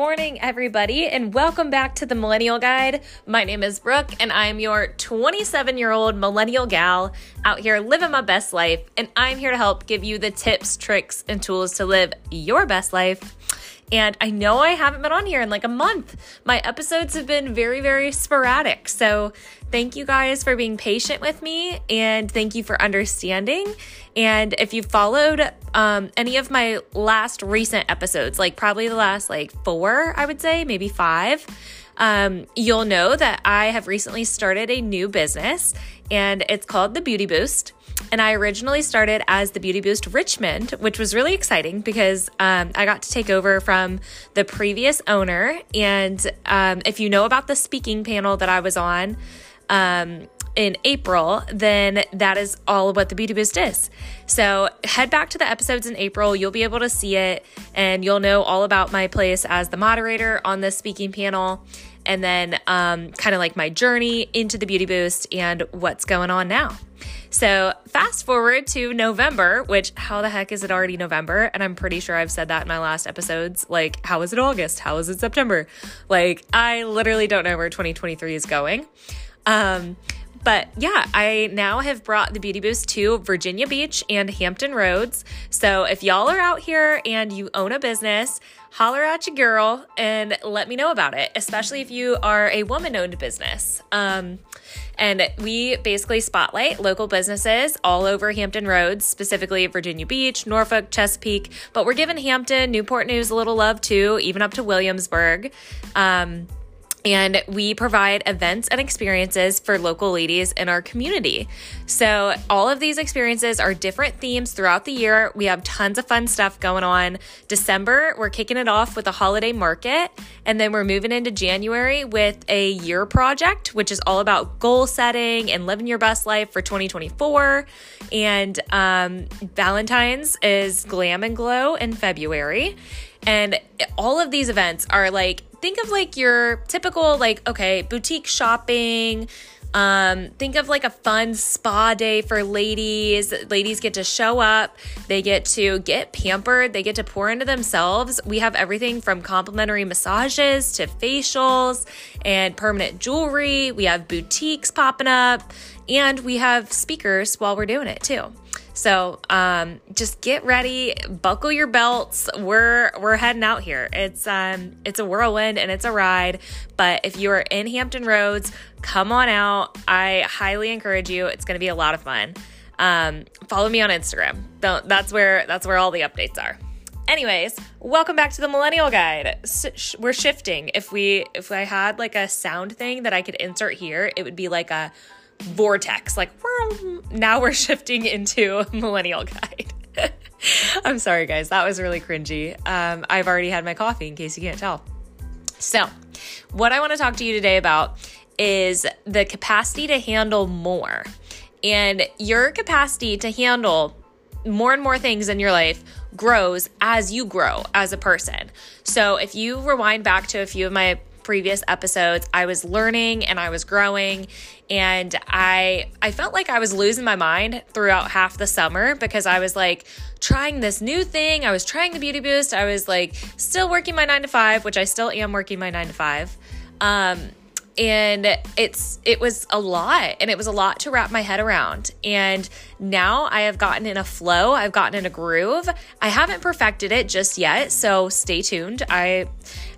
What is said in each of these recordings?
morning, everybody, and welcome back to the Millennial Guide. My name is Brooke, and I'm your 27 year old millennial gal out here living my best life. And I'm here to help give you the tips, tricks, and tools to live your best life. And I know I haven't been on here in like a month. My episodes have been very, very sporadic. So thank you guys for being patient with me and thank you for understanding. And if you followed um, any of my last recent episodes, like probably the last like four, I would say, maybe five, um, you'll know that I have recently started a new business and it's called The Beauty Boost. And I originally started as the Beauty Boost Richmond, which was really exciting because um, I got to take over from the previous owner. And um, if you know about the speaking panel that I was on, um, in April, then that is all what the Beauty Boost is. So head back to the episodes in April. You'll be able to see it and you'll know all about my place as the moderator on the speaking panel and then um, kind of like my journey into the Beauty Boost and what's going on now. So, fast forward to November, which how the heck is it already November? And I'm pretty sure I've said that in my last episodes. Like, how is it August? How is it September? Like, I literally don't know where 2023 is going. Um, but yeah, I now have brought the Beauty Boost to Virginia Beach and Hampton Roads. So if y'all are out here and you own a business, holler at your girl and let me know about it, especially if you are a woman owned business. Um, and we basically spotlight local businesses all over Hampton Roads, specifically Virginia Beach, Norfolk, Chesapeake, but we're giving Hampton, Newport News a little love too, even up to Williamsburg. Um, and we provide events and experiences for local ladies in our community. So, all of these experiences are different themes throughout the year. We have tons of fun stuff going on. December, we're kicking it off with a holiday market, and then we're moving into January with a year project, which is all about goal setting and living your best life for 2024. And um, Valentine's is Glam and Glow in February. And all of these events are like think of like your typical like okay boutique shopping um, think of like a fun spa day for ladies. Ladies get to show up, they get to get pampered, they get to pour into themselves. We have everything from complimentary massages to facials and permanent jewelry. We have boutiques popping up, and we have speakers while we're doing it too. So um, just get ready, buckle your belts. We're we're heading out here. It's um it's a whirlwind and it's a ride. But if you are in Hampton Roads, come on out. I highly encourage you. It's going to be a lot of fun. Um, follow me on Instagram. That's where that's where all the updates are. Anyways, welcome back to the Millennial Guide. we're shifting. If we if I had like a sound thing that I could insert here, it would be like a vortex. Like, now we're shifting into millennial guide. I'm sorry, guys. That was really cringy. Um, I've already had my coffee, in case you can't tell. So, what I want to talk to you today about is the capacity to handle more. And your capacity to handle more and more things in your life grows as you grow as a person. So, if you rewind back to a few of my previous episodes, I was learning and I was growing and I I felt like I was losing my mind throughout half the summer because I was like trying this new thing. I was trying the beauty boost. I was like still working my 9 to 5, which I still am working my 9 to 5. Um and it's it was a lot and it was a lot to wrap my head around and now i have gotten in a flow i've gotten in a groove i haven't perfected it just yet so stay tuned i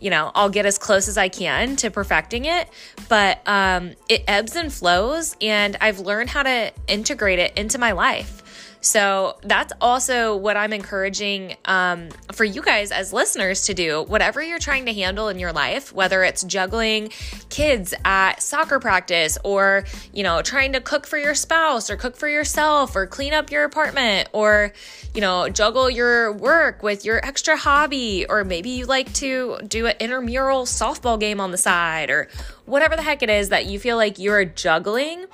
you know, I'll get as close as I can to perfecting it, but um, it ebbs and flows, and I've learned how to integrate it into my life. So that's also what I'm encouraging um, for you guys as listeners to do. Whatever you're trying to handle in your life, whether it's juggling kids at soccer practice or, you know, trying to cook for your spouse or cook for yourself or clean up your apartment or, you know, juggle your work with your extra hobby or maybe you like to do an intramural softball game on the side or whatever the heck it is that you feel like you're juggling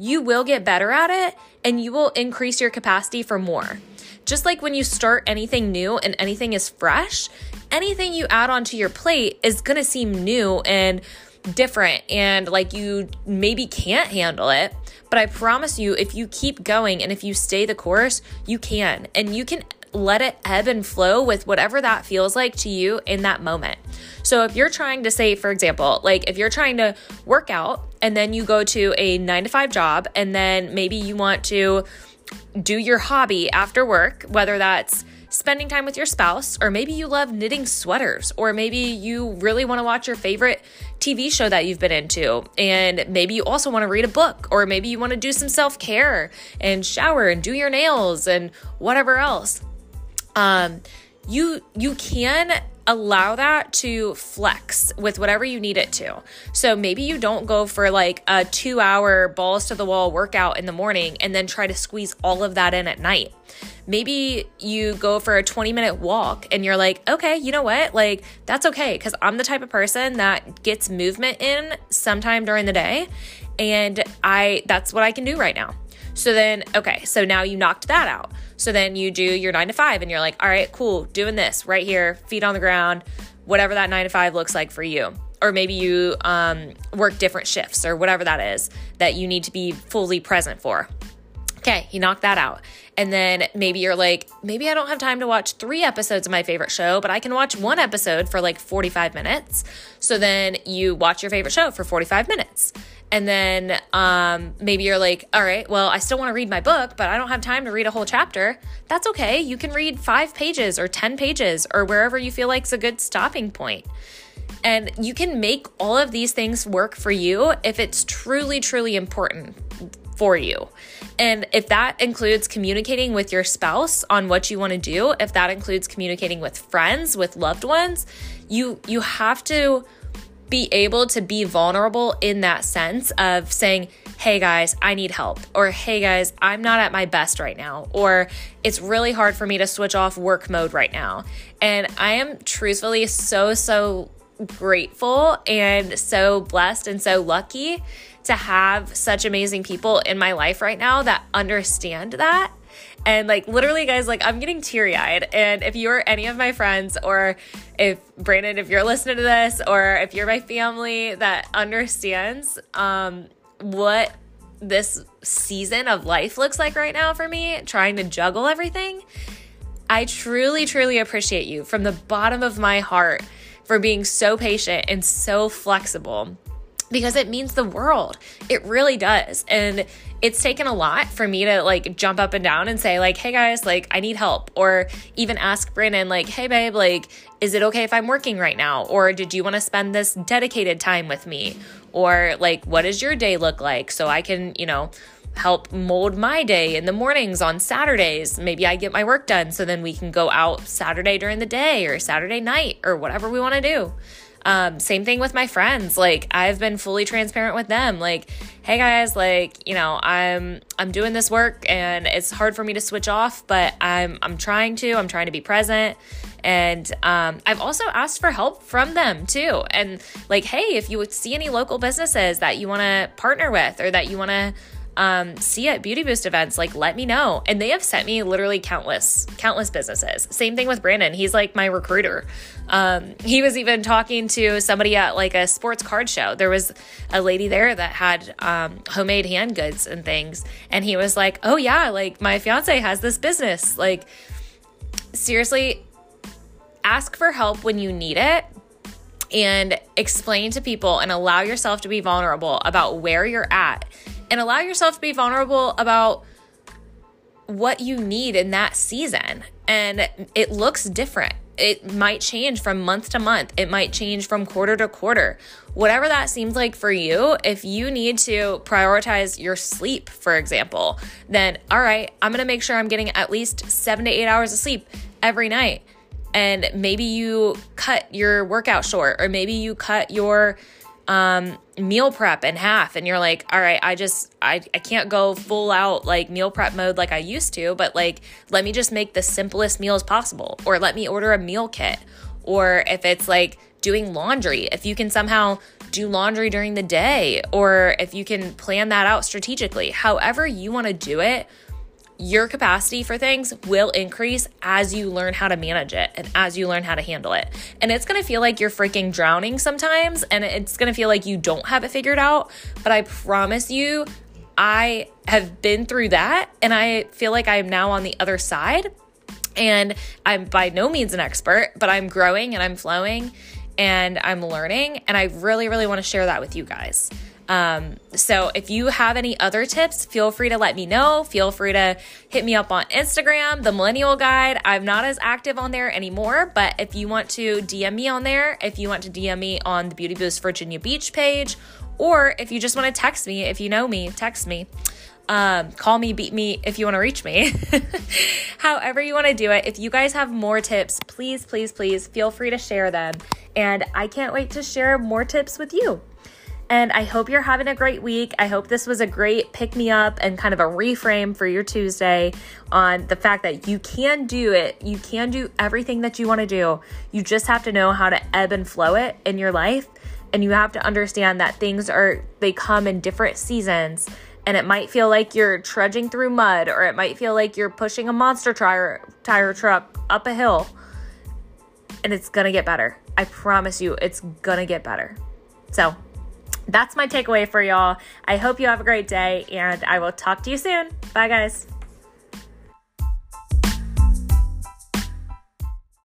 you will get better at it and you will increase your capacity for more. Just like when you start anything new and anything is fresh, anything you add onto your plate is gonna seem new and different and like you maybe can't handle it. But I promise you, if you keep going and if you stay the course, you can. And you can let it ebb and flow with whatever that feels like to you in that moment. So if you're trying to say, for example, like if you're trying to work out and then you go to a nine to five job and then maybe you want to do your hobby after work, whether that's spending time with your spouse, or maybe you love knitting sweaters, or maybe you really want to watch your favorite TV show that you've been into, and maybe you also want to read a book, or maybe you want to do some self care and shower and do your nails and whatever else. Um, you you can allow that to flex with whatever you need it to. So maybe you don't go for like a two hour balls to the wall workout in the morning and then try to squeeze all of that in at night. Maybe you go for a 20 minute walk and you're like, okay, you know what? Like, that's okay. Cause I'm the type of person that gets movement in sometime during the day. And I, that's what I can do right now. So then, okay, so now you knocked that out. So then you do your nine to five and you're like, all right, cool, doing this right here, feet on the ground, whatever that nine to five looks like for you. Or maybe you um, work different shifts or whatever that is that you need to be fully present for. Okay, you knock that out. And then maybe you're like, maybe I don't have time to watch three episodes of my favorite show, but I can watch one episode for like 45 minutes. So then you watch your favorite show for 45 minutes. And then um, maybe you're like, all right, well, I still want to read my book, but I don't have time to read a whole chapter. That's okay. You can read five pages or 10 pages or wherever you feel like is a good stopping point. And you can make all of these things work for you if it's truly, truly important for you. And if that includes communicating with your spouse on what you want to do, if that includes communicating with friends, with loved ones, you you have to be able to be vulnerable in that sense of saying, hey guys, I need help, or hey guys, I'm not at my best right now, or it's really hard for me to switch off work mode right now. And I am truthfully so, so grateful and so blessed and so lucky to have such amazing people in my life right now that understand that and like literally, guys, like I'm getting teary eyed. And if you're any of my friends, or if Brandon, if you're listening to this, or if you're my family that understands um, what this season of life looks like right now for me, trying to juggle everything, I truly, truly appreciate you from the bottom of my heart for being so patient and so flexible because it means the world. It really does. And it's taken a lot for me to like jump up and down and say like hey guys like i need help. Or even ask brandon like hey babe like is it okay if i'm working right now? Or did you want to spend this dedicated time with me? Or like what does your day look like so i can you know help mold my day in the mornings on saturdays? Maybe i get my work done so then we can go out saturday during the day or saturday night or whatever we want to do um, same thing with my friends. Like I've been fully transparent with them. Like, hey guys, like, you know, I'm I'm doing this work and it's hard for me to switch off, but I'm I'm trying to. I'm trying to be present. And um, I've also asked for help from them too. And like, hey, if you would see any local businesses that you want to partner with or that you want to um, see at Beauty Boost events, like let me know. And they have sent me literally countless, countless businesses. Same thing with Brandon. He's like my recruiter. Um, he was even talking to somebody at like a sports card show. There was a lady there that had um, homemade hand goods and things. And he was like, oh, yeah, like my fiance has this business. Like, seriously, ask for help when you need it and explain to people and allow yourself to be vulnerable about where you're at and allow yourself to be vulnerable about what you need in that season. And it looks different. It might change from month to month. It might change from quarter to quarter. Whatever that seems like for you, if you need to prioritize your sleep, for example, then all right, I'm gonna make sure I'm getting at least seven to eight hours of sleep every night. And maybe you cut your workout short, or maybe you cut your um, meal prep in half. And you're like all right i just I, I can't go full out like meal prep mode like i used to but like let me just make the simplest meals possible. Or let me order a meal kit. Or if it's like doing laundry if you can somehow do laundry during the day or if you can plan that out strategically. However you want to do it your capacity for things will increase as you learn how to manage it and as you learn how to handle it. And it's gonna feel like you're freaking drowning sometimes, and it's gonna feel like you don't have it figured out. But I promise you, I have been through that, and I feel like I am now on the other side. And I'm by no means an expert, but I'm growing and I'm flowing and I'm learning. And I really, really want to share that with you guys. Um, so if you have any other tips, feel free to let me know. Feel free to hit me up on Instagram, the Millennial Guide. I'm not as active on there anymore, but if you want to DM me on there, if you want to DM me on the Beauty Boost Virginia Beach page, or if you just want to text me, if you know me, text me. Um, call me, beat me if you want to reach me. However, you want to do it. If you guys have more tips, please, please, please feel free to share them. And I can't wait to share more tips with you. And I hope you're having a great week. I hope this was a great pick me up and kind of a reframe for your Tuesday on the fact that you can do it. You can do everything that you want to do. You just have to know how to ebb and flow it in your life. And you have to understand that things are, they come in different seasons. And it might feel like you're trudging through mud, or it might feel like you're pushing a monster tire, tire truck up a hill. And it's gonna get better. I promise you, it's gonna get better. So, that's my takeaway for y'all. I hope you have a great day and I will talk to you soon. Bye, guys.